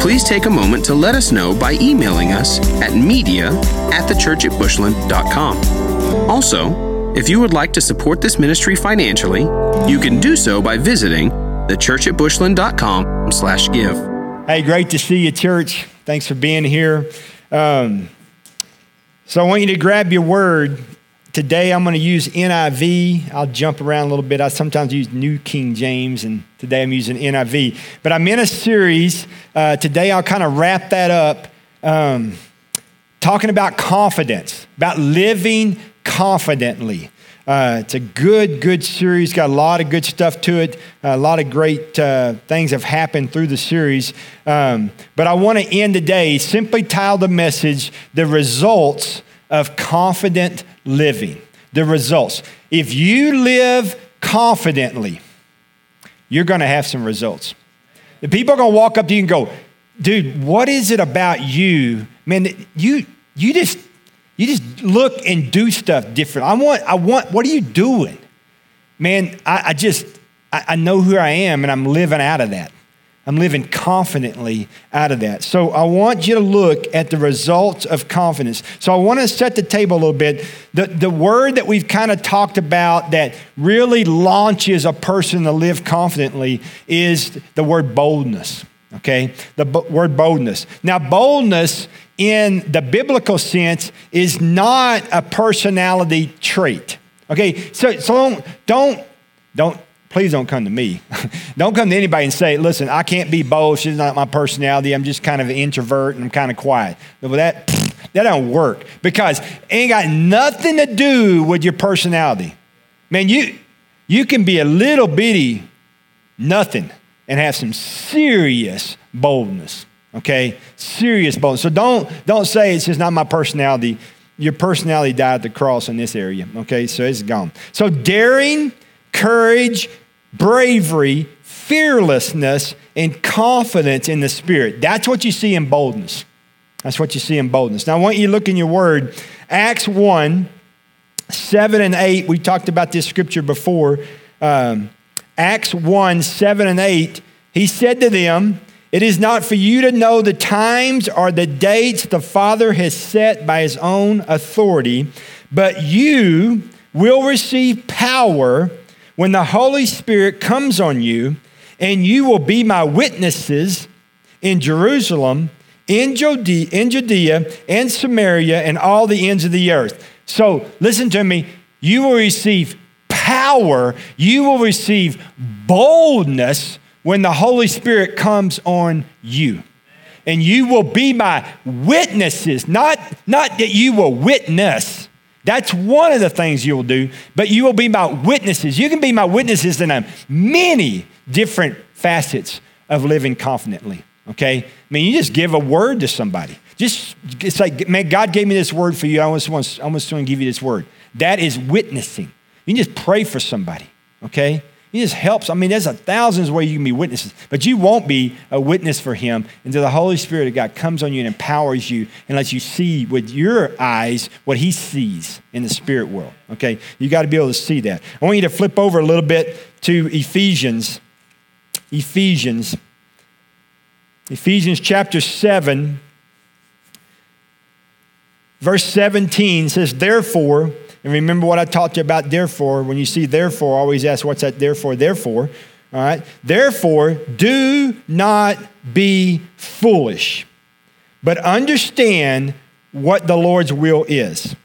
please take a moment to let us know by emailing us at media at thechurchatbushland.com. Also, if you would like to support this ministry financially, you can do so by visiting thechurchatbushland.com slash give. Hey, great to see you, church. Thanks for being here. Um, so I want you to grab your word Today I'm going to use NIV. I'll jump around a little bit. I sometimes use New King James, and today I'm using NIV. But I'm in a series. Uh, today I'll kind of wrap that up, um, talking about confidence, about living confidently. Uh, it's a good, good series. Got a lot of good stuff to it. a lot of great uh, things have happened through the series. Um, but I want to end today simply title the message "The Results of Confident living, the results. If you live confidently, you're going to have some results. The people are going to walk up to you and go, dude, what is it about you? Man, you, you just, you just look and do stuff different. I want, I want, what are you doing? Man, I, I just, I, I know who I am and I'm living out of that. I'm living confidently out of that. So I want you to look at the results of confidence. So I want to set the table a little bit. The, the word that we've kind of talked about that really launches a person to live confidently is the word boldness. Okay? The b- word boldness. Now, boldness in the biblical sense is not a personality trait. Okay? So, so don't, don't, don't please don't come to me. don't come to anybody and say, listen, I can't be bold. She's not my personality. I'm just kind of an introvert and I'm kind of quiet. But that, that don't work because it ain't got nothing to do with your personality. Man, you, you can be a little bitty nothing and have some serious boldness. Okay? Serious boldness. So don't, don't say it's just not my personality. Your personality died at the cross in this area. Okay? So it's gone. So daring, courage, bravery, fearlessness, and confidence in the Spirit. That's what you see in boldness. That's what you see in boldness. Now, I want you to look in your word. Acts 1, 7 and 8. We talked about this scripture before. Um, Acts 1, 7 and 8. He said to them, It is not for you to know the times or the dates the Father has set by his own authority, but you will receive power when the Holy Spirit comes on you, and you will be my witnesses in Jerusalem, in Judea, in Judea and Samaria, and all the ends of the earth. So listen to me. You will receive power, you will receive boldness when the Holy Spirit comes on you. And you will be my witnesses, not, not that you will witness, that's one of the things you will do, but you will be my witnesses. You can be my witnesses in many different facets of living confidently. Okay? I mean, you just give a word to somebody. Just it's like, man, God gave me this word for you. I almost want, almost want to give you this word. That is witnessing. You can just pray for somebody. Okay? He just helps. I mean, there's a thousands ways you can be witnesses, but you won't be a witness for him until the Holy Spirit of God comes on you and empowers you and lets you see with your eyes what he sees in the spirit world. Okay? You got to be able to see that. I want you to flip over a little bit to Ephesians. Ephesians. Ephesians chapter 7, verse 17 says, Therefore, and remember what I taught you about therefore. When you see therefore, always ask, what's that therefore? Therefore, all right? Therefore, do not be foolish, but understand what the Lord's will is.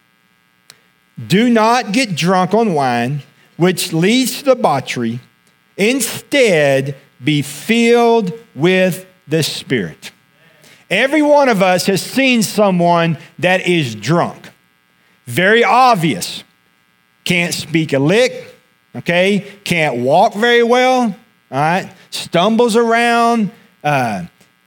Do not get drunk on wine, which leads to debauchery. Instead, be filled with the Spirit. Every one of us has seen someone that is drunk. Very obvious. Can't speak a lick, okay? Can't walk very well, all right? Stumbles around. Uh,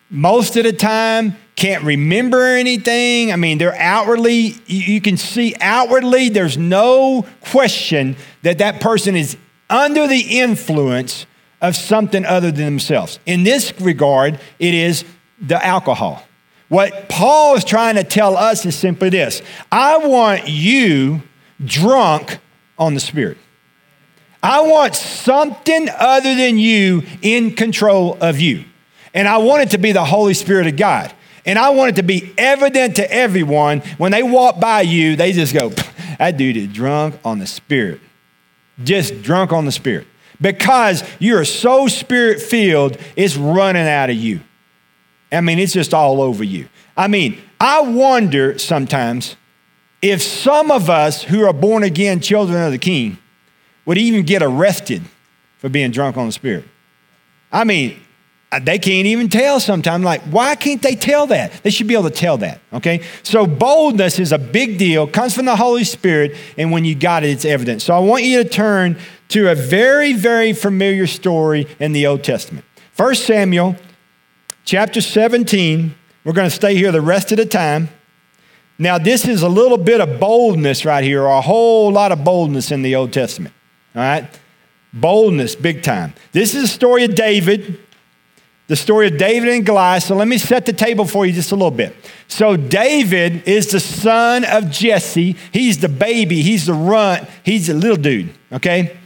most of the time, can't remember anything. I mean, they're outwardly, you can see outwardly, there's no question that that person is under the influence of something other than themselves. In this regard, it is the alcohol. What Paul is trying to tell us is simply this I want you drunk on the Spirit. I want something other than you in control of you. And I want it to be the Holy Spirit of God. And I want it to be evident to everyone when they walk by you, they just go, that dude is drunk on the Spirit. Just drunk on the Spirit. Because you're so spirit filled, it's running out of you. I mean, it's just all over you. I mean, I wonder sometimes if some of us who are born again children of the King would even get arrested for being drunk on the Spirit. I mean, uh, they can't even tell sometimes. Like, why can't they tell that? They should be able to tell that, okay? So, boldness is a big deal, comes from the Holy Spirit, and when you got it, it's evident. So, I want you to turn to a very, very familiar story in the Old Testament. 1 Samuel chapter 17. We're going to stay here the rest of the time. Now, this is a little bit of boldness right here, or a whole lot of boldness in the Old Testament. All right? Boldness, big time. This is the story of David, the story of David and Goliath. So let me set the table for you just a little bit. So, David is the son of Jesse. He's the baby, he's the runt, he's a little dude, okay?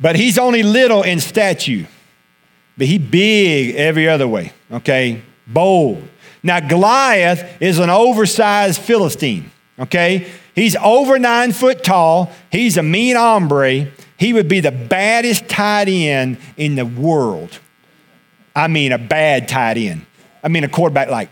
But he's only little in stature, but he big every other way, okay? Bold. Now, Goliath is an oversized Philistine, okay? He's over nine foot tall. He's a mean hombre. He would be the baddest tight end in the world. I mean, a bad tight end. I mean, a quarterback like,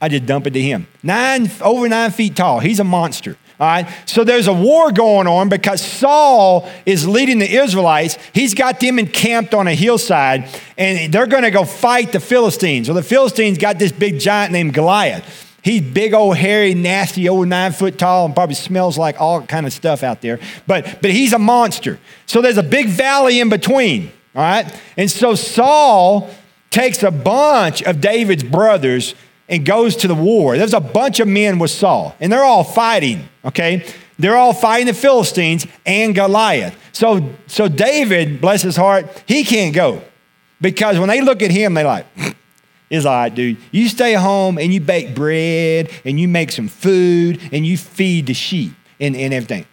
I just dump it to him. Nine, over nine feet tall. He's a monster. All right. So there's a war going on because Saul is leading the Israelites. He's got them encamped on a hillside and they're going to go fight the Philistines. Well, the Philistines got this big giant named Goliath. He's big old hairy, nasty, old nine foot tall, and probably smells like all kind of stuff out there. But but he's a monster. So there's a big valley in between. All right. And so Saul takes a bunch of David's brothers and goes to the war. There's a bunch of men with Saul, and they're all fighting, okay? They're all fighting the Philistines and Goliath. So, so David, bless his heart, he can't go because when they look at him, they're like, it's all right, dude. You stay home and you bake bread and you make some food and you feed the sheep and, and everything.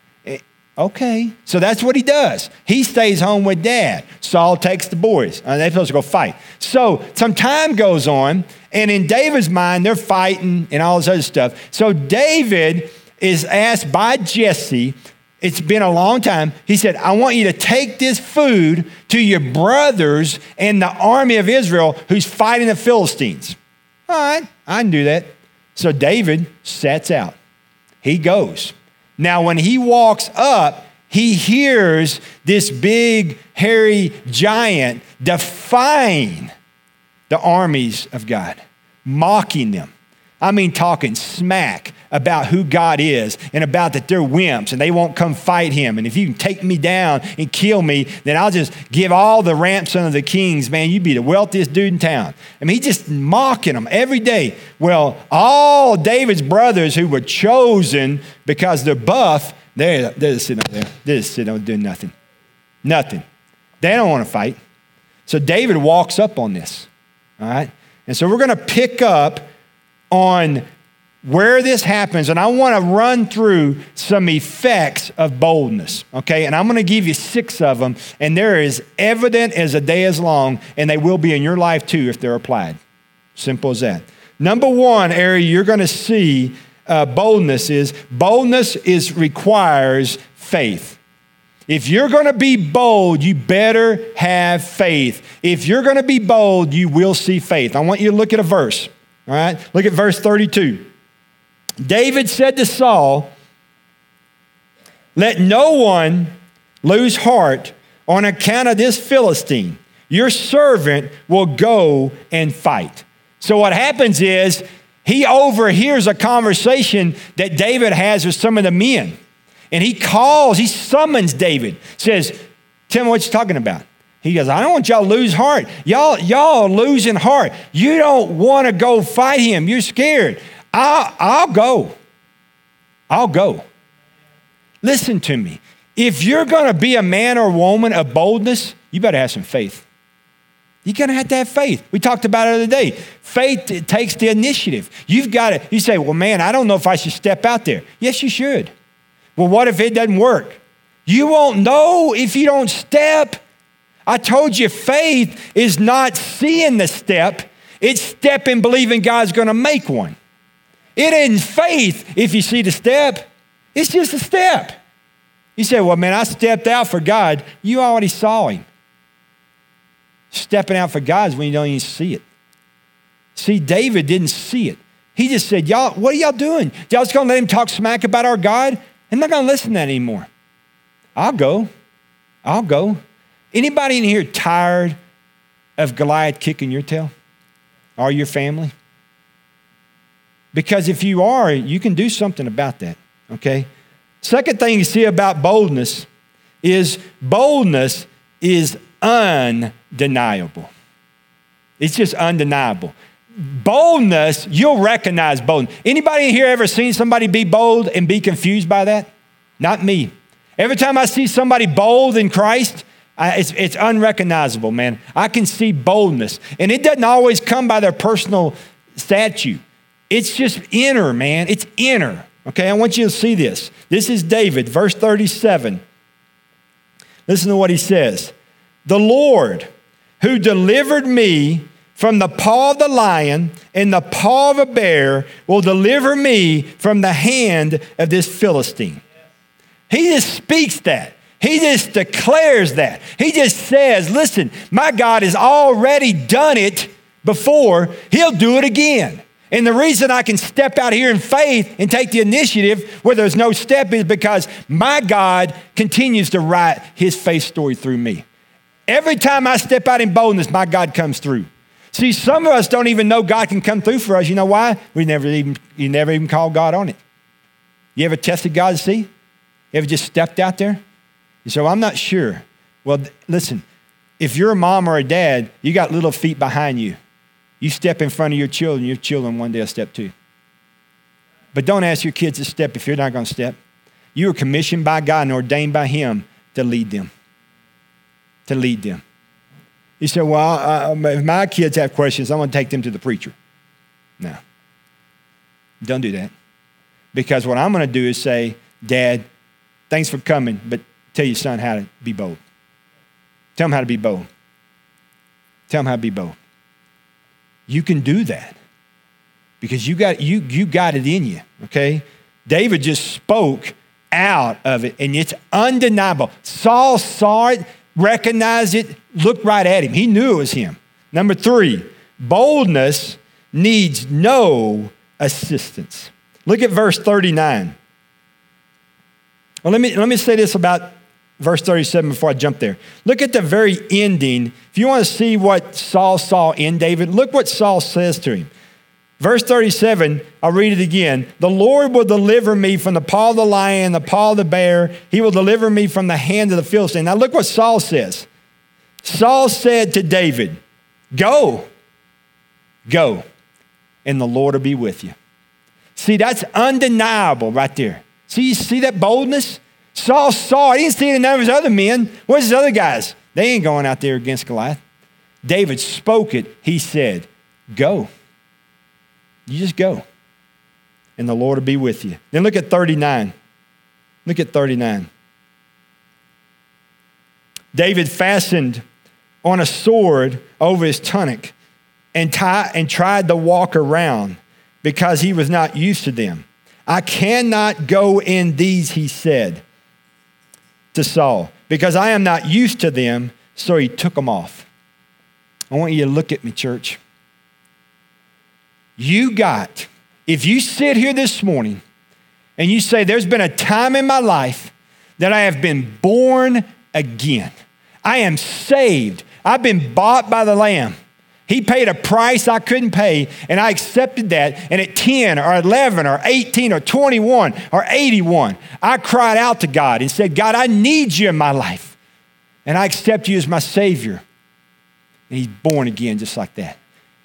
Okay. So that's what he does. He stays home with dad. Saul takes the boys. Uh, they're supposed to go fight. So some time goes on, and in David's mind, they're fighting and all this other stuff. So David is asked by Jesse, it's been a long time. He said, I want you to take this food to your brothers and the army of Israel who's fighting the Philistines. All right, I can do that. So David sets out. He goes. Now, when he walks up, he hears this big, hairy giant defying the armies of God, mocking them. I mean, talking smack about who God is and about that they're wimps and they won't come fight him. And if you can take me down and kill me, then I'll just give all the ransom of the kings. Man, you'd be the wealthiest dude in town. I mean, he's just mocking them every day. Well, all David's brothers who were chosen because they're buff, they're, they're just sitting there. They're just sitting up doing nothing. Nothing. They don't want to fight. So David walks up on this. All right? And so we're going to pick up on where this happens, and I want to run through some effects of boldness, okay? And I'm going to give you six of them, and they're as evident as a day is long, and they will be in your life too if they're applied. Simple as that. Number one area you're going to see uh, boldness is boldness is requires faith. If you're going to be bold, you better have faith. If you're going to be bold, you will see faith. I want you to look at a verse. All right? Look at verse 32. David said to Saul, Let no one lose heart on account of this Philistine. Your servant will go and fight. So, what happens is he overhears a conversation that David has with some of the men. And he calls, he summons David, says, Tell me what you're talking about. He goes, I don't want y'all to lose heart. Y'all, y'all losing heart. You don't want to go fight him. You're scared. I'll, I'll go. I'll go. Listen to me. If you're going to be a man or woman of boldness, you better have some faith. You're going to have to have faith. We talked about it the other day. Faith takes the initiative. You've got to, you say, well, man, I don't know if I should step out there. Yes, you should. Well, what if it doesn't work? You won't know if you don't step. I told you, faith is not seeing the step, it's stepping, believing God's to make one. It isn't faith if you see the step, it's just a step. You say, well, man, I stepped out for God. You already saw him. Stepping out for God is when you don't even see it. See, David didn't see it. He just said, Y'all, what are y'all doing? Y'all just gonna let him talk smack about our God? I'm not gonna listen to that anymore. I'll go. I'll go. Anybody in here tired of Goliath kicking your tail? Or your family? Because if you are, you can do something about that, okay? Second thing you see about boldness is boldness is undeniable. It's just undeniable. Boldness, you'll recognize boldness. Anybody in here ever seen somebody be bold and be confused by that? Not me. Every time I see somebody bold in Christ, I, it's, it's unrecognizable, man. I can see boldness. And it doesn't always come by their personal statue, it's just inner, man. It's inner. Okay, I want you to see this. This is David, verse 37. Listen to what he says the Lord who delivered me from the paw of the lion and the paw of a bear will deliver me from the hand of this Philistine. He just speaks that. He just declares that. He just says, listen, my God has already done it before, he'll do it again. And the reason I can step out here in faith and take the initiative where there's no step is because my God continues to write his faith story through me. Every time I step out in boldness, my God comes through. See, some of us don't even know God can come through for us. You know why? We never even, you never even called God on it. You ever tested God to see? You ever just stepped out there? You say, well, I'm not sure. Well, listen, if you're a mom or a dad, you got little feet behind you. You step in front of your children, your children one day will step too. But don't ask your kids to step if you're not going to step. You are commissioned by God and ordained by Him to lead them to lead them. You say, well, uh, if my kids have questions, I'm going to take them to the preacher. No. Don't do that. Because what I'm going to do is say, Dad, thanks for coming, but tell your son how to be bold. Tell him how to be bold. Tell him how to be bold. You can do that because you got, you, you got it in you, okay? David just spoke out of it, and it's undeniable. Saul saw it recognized it, looked right at him. He knew it was him. Number three, boldness needs no assistance. Look at verse 39. Well, let me, let me say this about verse 37 before I jump there. Look at the very ending. If you want to see what Saul saw in David, look what Saul says to him. Verse 37, I'll read it again. The Lord will deliver me from the paw of the lion, the paw of the bear. He will deliver me from the hand of the Philistine. Now look what Saul says. Saul said to David, Go, go, and the Lord will be with you. See, that's undeniable right there. See, see that boldness? Saul saw. He didn't see it in none of his other men. Where's his other guys? They ain't going out there against Goliath. David spoke it. He said, Go. You just go, and the Lord will be with you. Then look at 39. Look at 39. David fastened on a sword over his tunic and, tie, and tried to walk around because he was not used to them. I cannot go in these, he said to Saul, because I am not used to them. So he took them off. I want you to look at me, church. You got, if you sit here this morning and you say, There's been a time in my life that I have been born again, I am saved, I've been bought by the Lamb. He paid a price I couldn't pay, and I accepted that. And at 10 or 11 or 18 or 21 or 81, I cried out to God and said, God, I need you in my life. and I accept you as my Savior. And he's born again just like that.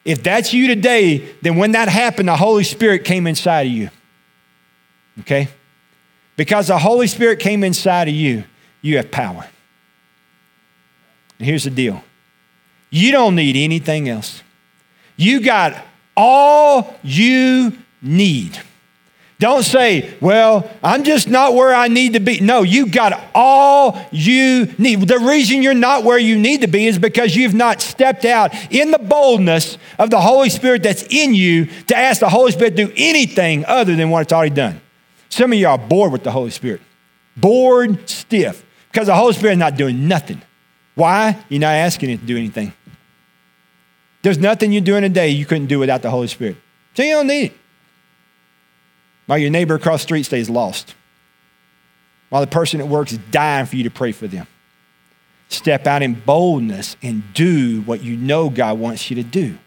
If that's you today, then when that happened, the Holy Spirit came inside of you. Okay? Because the Holy Spirit came inside of you, you have power. And here's the deal you don't need anything else. You got all you need. Don't say, well, I'm just not where I need to be. No, you got all you need. The reason you're not where you need to be is because you've not stepped out in the boldness of the Holy Spirit that's in you to ask the Holy Spirit to do anything other than what it's already done. Some of you are bored with the Holy Spirit, bored stiff, because the Holy Spirit is not doing nothing. Why? You're not asking it to do anything. There's nothing you're doing today you couldn't do without the Holy Spirit. So you don't need it. While your neighbor across the street stays lost. While the person at work is dying for you to pray for them. Step out in boldness and do what you know God wants you to do.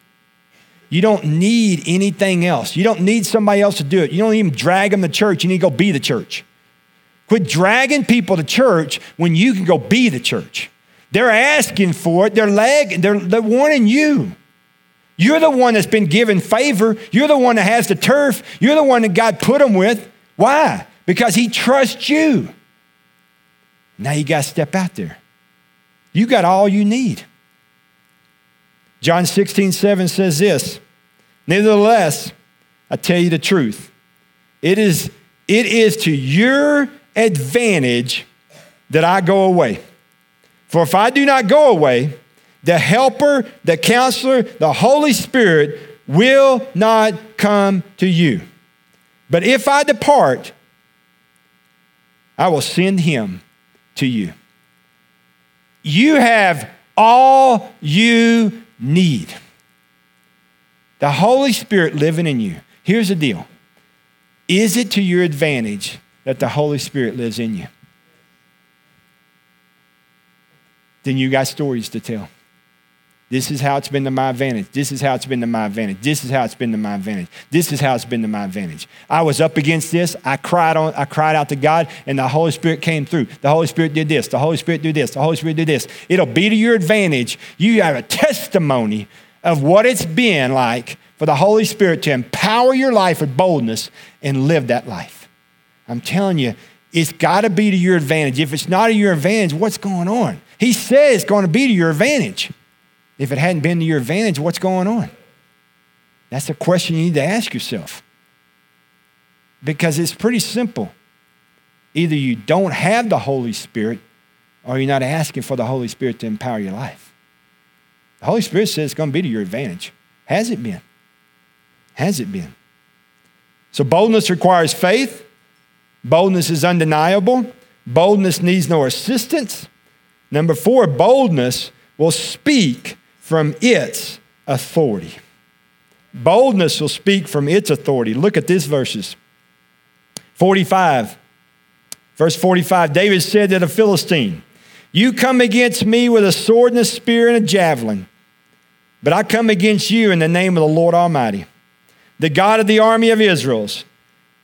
You don't need anything else. You don't need somebody else to do it. You don't even drag them to church. You need to go be the church. Quit dragging people to church when you can go be the church. They're asking for it. They're lagging. They're, they're wanting you. You're the one that's been given favor. You're the one that has the turf. You're the one that God put them with. Why? Because He trusts you. Now you got to step out there. You got all you need. John 16, 7 says this Nevertheless, I tell you the truth. It is, it is to your advantage that I go away. For if I do not go away, the helper, the counselor, the Holy Spirit will not come to you. But if I depart, I will send him to you. You have all you need. The Holy Spirit living in you. Here's the deal Is it to your advantage that the Holy Spirit lives in you? Then you got stories to tell. This is how it's been to my advantage. This is how it's been to my advantage. This is how it's been to my advantage. This is how it's been to my advantage. I was up against this. I cried on, I cried out to God, and the Holy Spirit came through. The Holy Spirit did this. The Holy Spirit did this. The Holy Spirit did this. It'll be to your advantage. You have a testimony of what it's been like for the Holy Spirit to empower your life with boldness and live that life. I'm telling you, it's got to be to your advantage. If it's not to your advantage, what's going on? He says it's going to be to your advantage. If it hadn't been to your advantage, what's going on? That's a question you need to ask yourself. Because it's pretty simple. Either you don't have the Holy Spirit or you're not asking for the Holy Spirit to empower your life. The Holy Spirit says it's going to be to your advantage. Has it been? Has it been? So boldness requires faith. Boldness is undeniable. Boldness needs no assistance. Number four, boldness will speak from its authority. Boldness will speak from its authority. Look at these verses 45. Verse 45 David said to the Philistine, You come against me with a sword and a spear and a javelin, but I come against you in the name of the Lord Almighty, the God of the army of Israel's,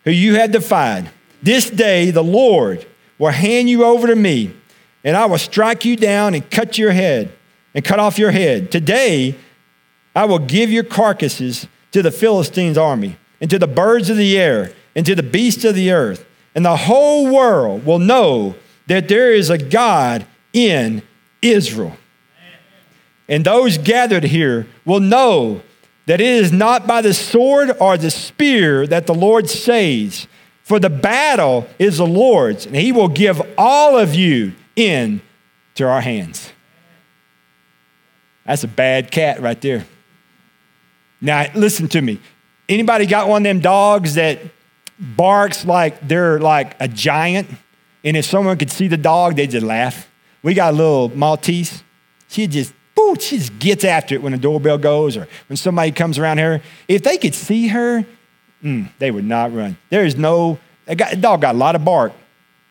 who you have defied. This day the Lord will hand you over to me, and I will strike you down and cut your head and cut off your head. Today, I will give your carcasses to the Philistines' army, and to the birds of the air, and to the beasts of the earth. And the whole world will know that there is a God in Israel. And those gathered here will know that it is not by the sword or the spear that the Lord saves, for the battle is the Lord's, and he will give all of you into our hands. That's a bad cat right there. Now, listen to me. Anybody got one of them dogs that barks like they're like a giant? And if someone could see the dog, they'd just laugh. We got a little Maltese. She just, boo, she just gets after it when the doorbell goes or when somebody comes around her. If they could see her, mm, they would not run. There is no, a dog got a lot of bark,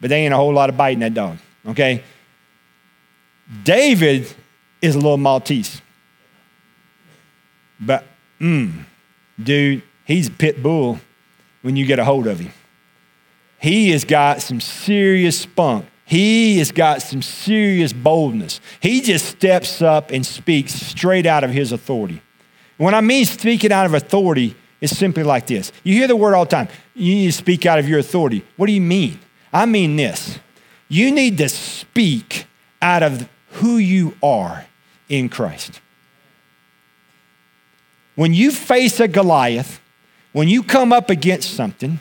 but they ain't a whole lot of bite in that dog, okay? David is a little Maltese. But, mm, dude, he's a pit bull when you get a hold of him. He has got some serious spunk. he has got some serious boldness. He just steps up and speaks straight out of his authority. When I mean speaking out of authority, it's simply like this. You hear the word all the time. You need to speak out of your authority. What do you mean? I mean this. You need to speak out of who you are in Christ. When you face a Goliath, when you come up against something,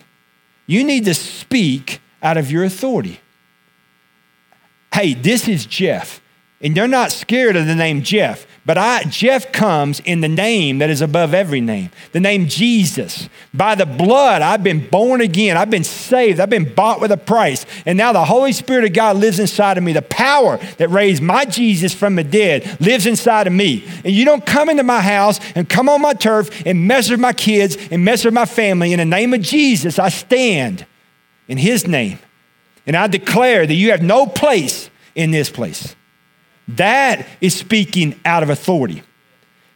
you need to speak out of your authority hey, this is Jeff. And they're not scared of the name Jeff, but I, Jeff comes in the name that is above every name, the name Jesus. By the blood, I've been born again. I've been saved. I've been bought with a price. And now the Holy Spirit of God lives inside of me. The power that raised my Jesus from the dead lives inside of me. And you don't come into my house and come on my turf and mess with my kids and mess with my family. In the name of Jesus, I stand in his name. And I declare that you have no place in this place. That is speaking out of authority.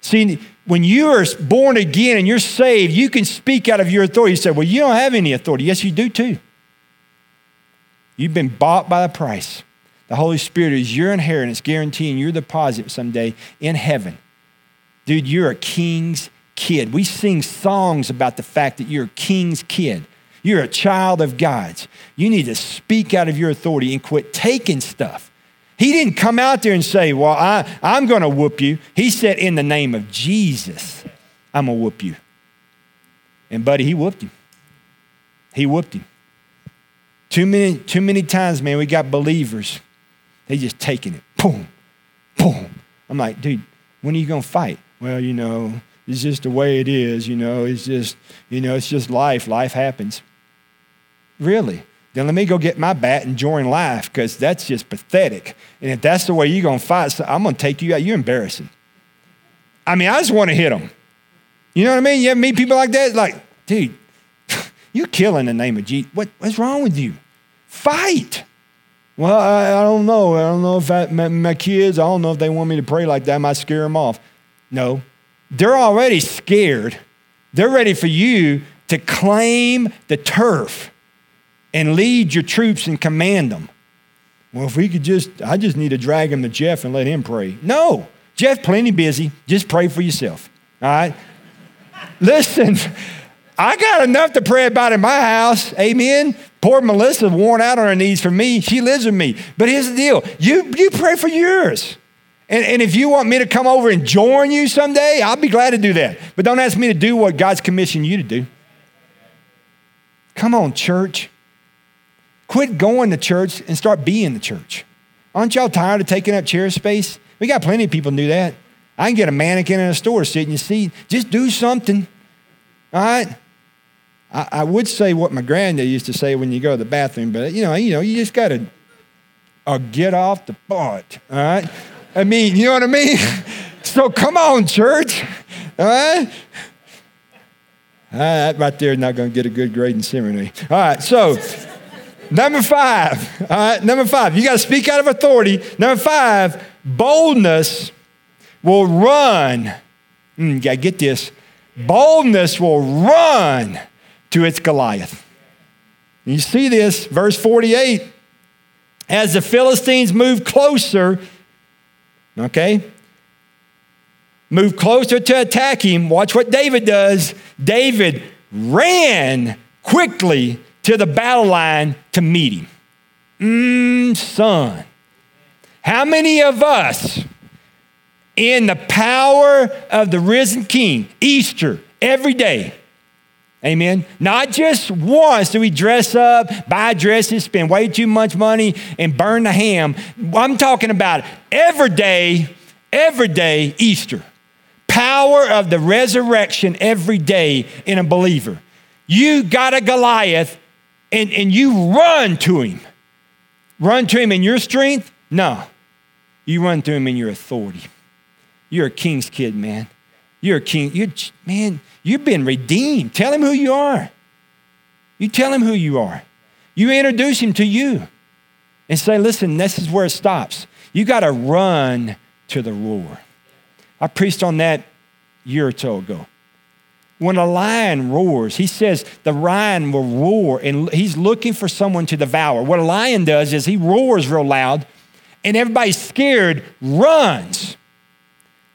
See, when you are born again and you're saved, you can speak out of your authority. You say, Well, you don't have any authority. Yes, you do too. You've been bought by the price. The Holy Spirit is your inheritance, guaranteeing your deposit someday in heaven. Dude, you're a king's kid. We sing songs about the fact that you're a king's kid. You're a child of God's. You need to speak out of your authority and quit taking stuff. He didn't come out there and say, Well, I, I'm going to whoop you. He said, In the name of Jesus, I'm going to whoop you. And, buddy, he whooped him. He whooped him. Too many, too many times, man, we got believers. They just taking it. Boom, boom. I'm like, dude, when are you going to fight? Well, you know, it's just the way it is. You know, it's just, you know, it's just life. Life happens. Really? Then let me go get my bat and join life because that's just pathetic. And if that's the way you're going to fight, so I'm going to take you out. You're embarrassing. I mean, I just want to hit them. You know what I mean? You ever meet people like that? Like, dude, you're killing the name of Jesus. What, what's wrong with you? Fight. Well, I, I don't know. I don't know if I, my, my kids, I don't know if they want me to pray like that. I might scare them off. No, they're already scared. They're ready for you to claim the turf and lead your troops and command them. Well, if we could just, I just need to drag him to Jeff and let him pray. No, Jeff, plenty busy. Just pray for yourself. All right? Listen, I got enough to pray about in my house. Amen. Poor Melissa worn out on her knees for me. She lives with me. But here's the deal you, you pray for yours. And, and if you want me to come over and join you someday, I'll be glad to do that. But don't ask me to do what God's commissioned you to do. Come on, church. Quit going to church and start being the church. Aren't y'all tired of taking up chair space? We got plenty of people do that. I can get a mannequin in a store, sit in your seat. Just do something. All right? I, I would say what my granddad used to say when you go to the bathroom, but you know, you know, you just gotta uh, get off the butt. All right? I mean, you know what I mean? so come on, church. All right? Uh, that right there is not going to get a good grade in seminary. All right, so Number five, all right, number five, you got to speak out of authority. Number five, boldness will run. Mm, you got to get this. Boldness will run to its Goliath. You see this, verse 48. As the Philistines move closer, okay, move closer to attack him, watch what David does. David ran quickly to the battle line to meet him. Mmm, son. How many of us, in the power of the risen King, Easter, every day, Amen. Not just once do we dress up, buy dresses, spend way too much money, and burn the ham. I'm talking about every day, every day, Easter. Power of the resurrection every day in a believer. You got a Goliath and, and you run to him. Run to him in your strength? No. You run to him in your authority. You're a king's kid, man. You're a king. You're, man, you've been redeemed. Tell him who you are. You tell him who you are. You introduce him to you and say, listen, this is where it stops. You got to run to the roar. I preached on that year or so ago. When a lion roars, he says the lion will roar and he's looking for someone to devour. What a lion does is he roars real loud and everybody's scared, runs.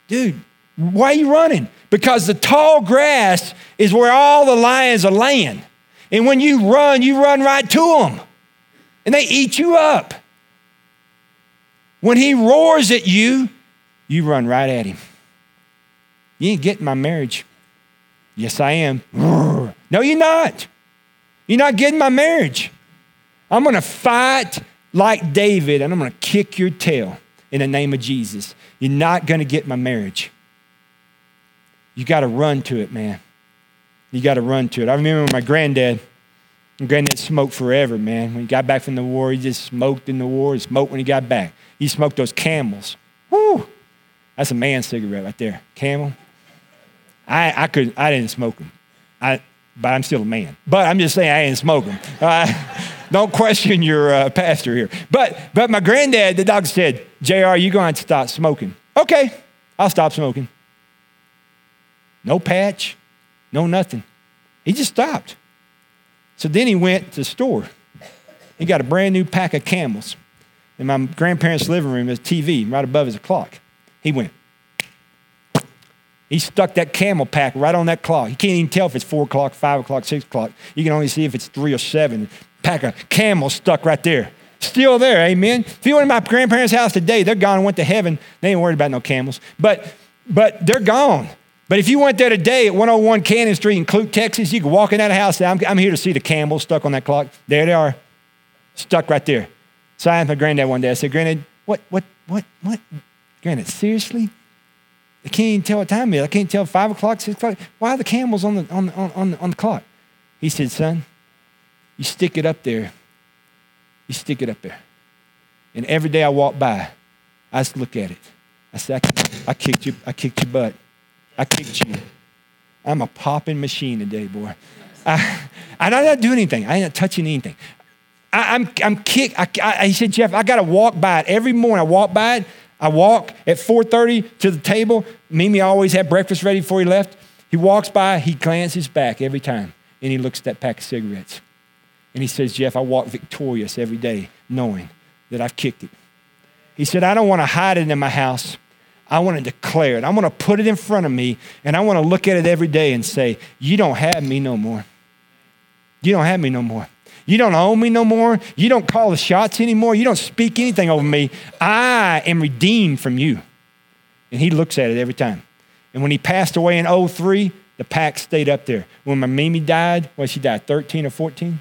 Dude, why are you running? Because the tall grass is where all the lions are laying. And when you run, you run right to them and they eat you up. When he roars at you, you run right at him. You ain't getting my marriage. Yes, I am. No, you're not. You're not getting my marriage. I'm going to fight like David and I'm going to kick your tail in the name of Jesus. You're not going to get my marriage. You got to run to it, man. You got to run to it. I remember my granddad. My granddad smoked forever, man. When he got back from the war, he just smoked in the war He smoked when he got back. He smoked those camels. Woo! That's a man cigarette right there. Camel. I, I could I didn't smoke them. I, but I'm still a man. But I'm just saying I didn't smoke them. Uh, don't question your uh, pastor here. But but my granddad, the doctor said, Jr., You're going to stop smoking? Okay, I'll stop smoking. No patch, no nothing. He just stopped. So then he went to the store. He got a brand new pack of camels. In my grandparents' living room, there's TV right above his clock. He went. He stuck that camel pack right on that clock. You can't even tell if it's four o'clock, five o'clock, six o'clock. You can only see if it's three or seven. Pack of camels stuck right there. Still there, amen. If you went to my grandparents' house today, they're gone and went to heaven. They ain't worried about no camels. But but they're gone. But if you went there today at 101 Cannon Street in Clute, Texas, you could walk in that house. I'm, I'm here to see the camels stuck on that clock. There they are, stuck right there. So I asked my granddad one day, I said, Granddad, what, what, what, what? Granddad, seriously? I can't even tell what time it is. I can't tell five o'clock, six o'clock. Why are the camels on the, on, on, on the clock? He said, Son, you stick it up there. You stick it up there. And every day I walk by, I just look at it. I said, I, kicked you, I kicked your butt. I kicked you. I'm a popping machine today, boy. I, I'm not doing anything. I ain't touching anything. I, am I'm, I'm kicked. I, I, he said, Jeff, I got to walk by it every morning. I walk by it. I walk at 4:30 to the table. Mimi always had breakfast ready before he left. He walks by, he glances back every time, and he looks at that pack of cigarettes. And he says, Jeff, I walk victorious every day knowing that I've kicked it. He said, I don't want to hide it in my house. I want to declare it. I want to put it in front of me, and I want to look at it every day and say, You don't have me no more. You don't have me no more. You don't own me no more. You don't call the shots anymore. You don't speak anything over me. I am redeemed from you. And he looks at it every time. And when he passed away in 03, the pack stayed up there. When my Mimi died, well, she died 13 or 14?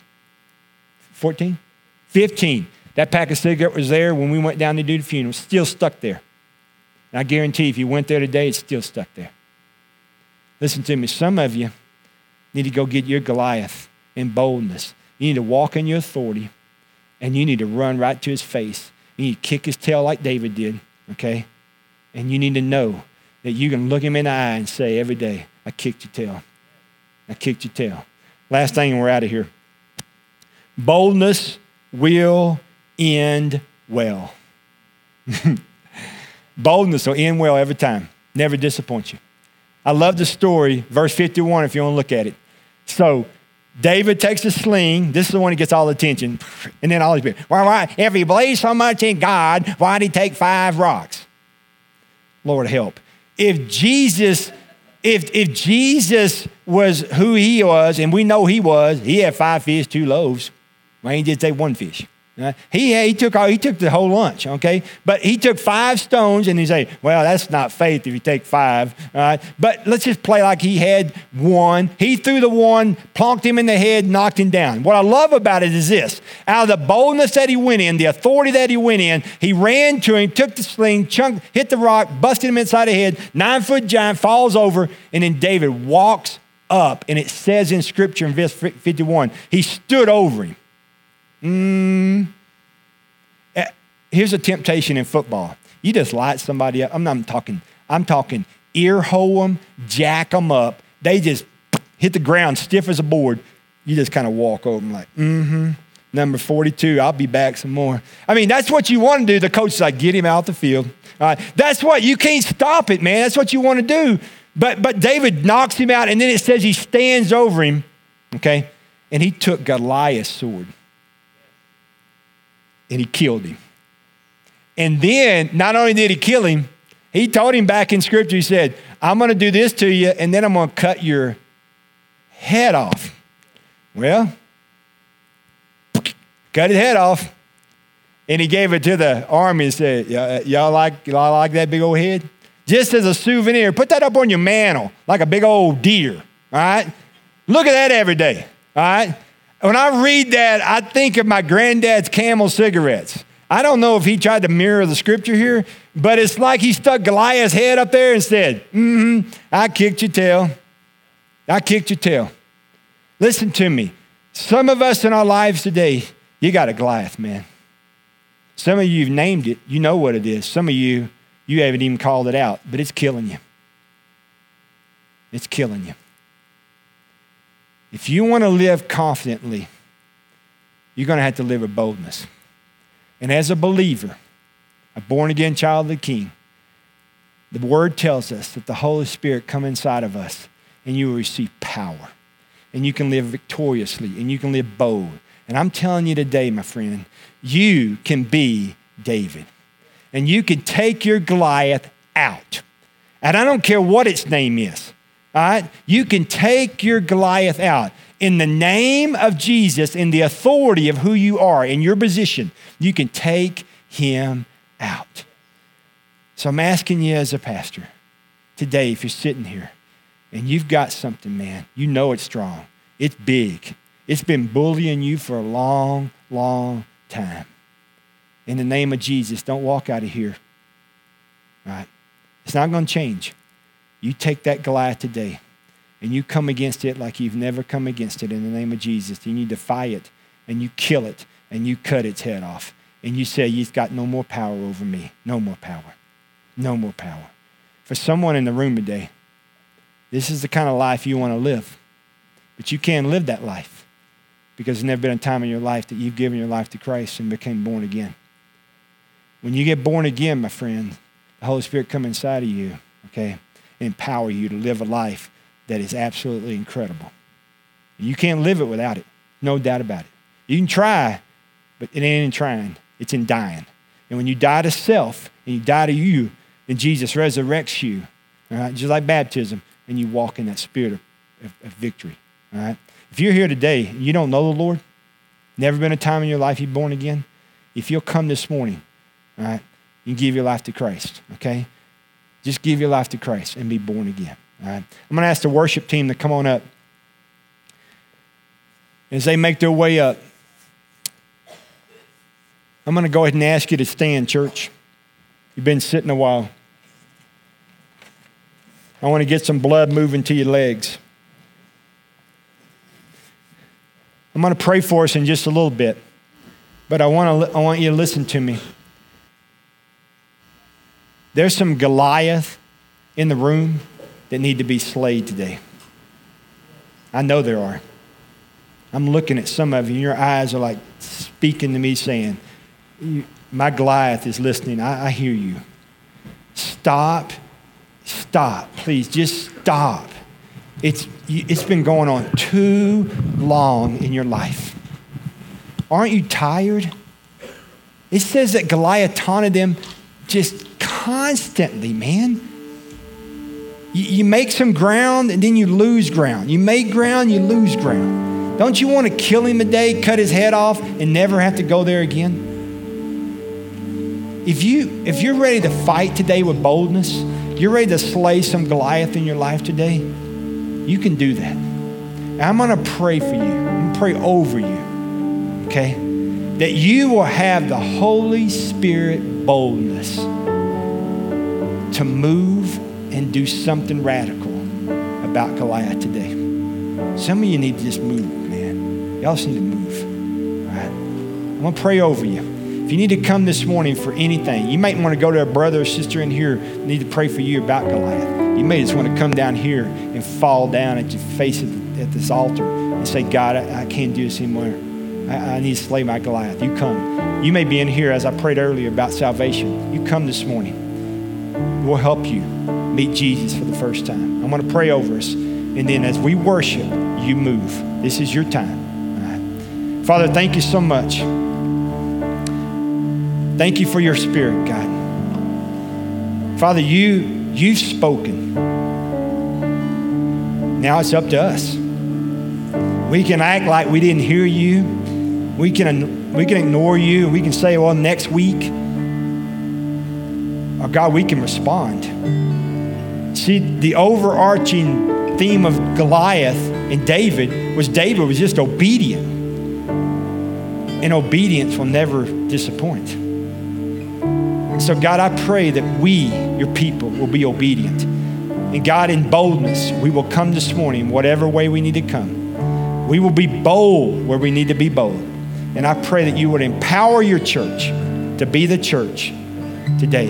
14? 15. That pack of cigarettes was there when we went down to do the funeral, still stuck there. And I guarantee if you went there today, it's still stuck there. Listen to me, some of you need to go get your Goliath in boldness you need to walk in your authority and you need to run right to his face. You need to kick his tail like David did, okay? And you need to know that you can look him in the eye and say every day, I kicked your tail. I kicked your tail. Last thing, and we're out of here. Boldness will end well. Boldness will end well every time. Never disappoint you. I love the story, verse 51, if you want to look at it. So David takes a sling. This is the one that gets all the attention. And then all these people, well, why, if he believes so much in God, why did he take five rocks? Lord help. If Jesus, if, if Jesus was who he was, and we know he was, he had five fish, two loaves. Why didn't he just take one fish? Uh, he, he, took all, he took the whole lunch, okay? But he took five stones and he said, well, that's not faith if you take five. All right? But let's just play like he had one. He threw the one, plonked him in the head, knocked him down. What I love about it is this out of the boldness that he went in, the authority that he went in, he ran to him, took the sling, chunked, hit the rock, busted him inside the head. Nine foot giant falls over, and then David walks up, and it says in scripture in verse 51, he stood over him. Mm. Eh, here's a temptation in football. You just light somebody up. I'm not talking, I'm talking ear hole them, jack them up. They just hit the ground stiff as a board. You just kind of walk over them like, mm-hmm. Number 42, I'll be back some more. I mean, that's what you want to do. The coach is like, get him out the field. All right. That's what, you can't stop it, man. That's what you want to do. But, but David knocks him out, and then it says he stands over him, okay? And he took Goliath's sword and he killed him. And then, not only did he kill him, he told him back in scripture, he said, I'm going to do this to you, and then I'm going to cut your head off. Well, cut his head off. And he gave it to the army and said, Y'all like, y'all like that big old head? Just as a souvenir, put that up on your mantle like a big old deer. All right? Look at that every day. All right? When I read that, I think of my granddad's camel cigarettes. I don't know if he tried to mirror the scripture here, but it's like he stuck Goliath's head up there and said, Mm hmm, I kicked your tail. I kicked your tail. Listen to me. Some of us in our lives today, you got a Goliath, man. Some of you have named it, you know what it is. Some of you, you haven't even called it out, but it's killing you. It's killing you. If you want to live confidently, you're going to have to live with boldness. And as a believer, a born again child of the King, the word tells us that the Holy Spirit come inside of us and you will receive power. And you can live victoriously and you can live bold. And I'm telling you today, my friend, you can be David. And you can take your Goliath out. And I don't care what its name is. All right? You can take your Goliath out in the name of Jesus, in the authority of who you are, in your position, you can take him out. So I'm asking you as a pastor today, if you're sitting here and you've got something, man, you know it's strong, it's big, it's been bullying you for a long, long time. In the name of Jesus, don't walk out of here. All right? It's not going to change. You take that Goliath today and you come against it like you've never come against it in the name of Jesus, and you defy it and you kill it and you cut its head off and you say, You've got no more power over me. No more power. No more power. For someone in the room today, this is the kind of life you want to live. But you can't live that life because there's never been a time in your life that you've given your life to Christ and became born again. When you get born again, my friend, the Holy Spirit come inside of you, okay, empower you to live a life that is absolutely incredible. You can't live it without it, no doubt about it. You can try, but it ain't in trying, it's in dying. And when you die to self and you die to you, then Jesus resurrects you, all right, just like baptism, and you walk in that spirit of, of, of victory. All right. If you're here today and you don't know the Lord, never been a time in your life you're born again, if you'll come this morning, all right, you give your life to Christ, okay? Just give your life to Christ and be born again. All right. I'm going to ask the worship team to come on up. As they make their way up, I'm going to go ahead and ask you to stand, church. You've been sitting a while. I want to get some blood moving to your legs. I'm going to pray for us in just a little bit, but I want, to, I want you to listen to me. There's some Goliath in the room that need to be slayed today. I know there are. I'm looking at some of you, and your eyes are like speaking to me, saying, My Goliath is listening. I, I hear you. Stop. Stop. Please, just stop. It's, it's been going on too long in your life. Aren't you tired? It says that Goliath taunted them just constantly, man. You, you make some ground and then you lose ground. You make ground, you lose ground. Don't you want to kill him today, cut his head off, and never have to go there again? If, you, if you're ready to fight today with boldness, you're ready to slay some Goliath in your life today, you can do that. And I'm going to pray for you. I'm going to pray over you, okay? That you will have the Holy Spirit boldness to move and do something radical about Goliath today. Some of you need to just move, man. Y'all just need to move. All right? I'm going to pray over you. If you need to come this morning for anything, you might want to go to a brother or sister in here need to pray for you about Goliath. You may just want to come down here and fall down at your face at, this altar and say, God, I, I can't do this anymore. I, I need to slay my Goliath. You come. You may be in here as I prayed earlier about salvation. You come this morning will help you meet Jesus for the first time. I'm going to pray over us. And then as we worship, you move. This is your time. Father, thank you so much. Thank you for your spirit, God. Father, you, you've spoken. Now it's up to us. We can act like we didn't hear you. We can, we can ignore you. We can say, well, next week. Oh, God, we can respond. See, the overarching theme of Goliath and David was David was just obedient. And obedience will never disappoint. And so, God, I pray that we, your people, will be obedient. And God, in boldness, we will come this morning, whatever way we need to come. We will be bold where we need to be bold. And I pray that you would empower your church to be the church today.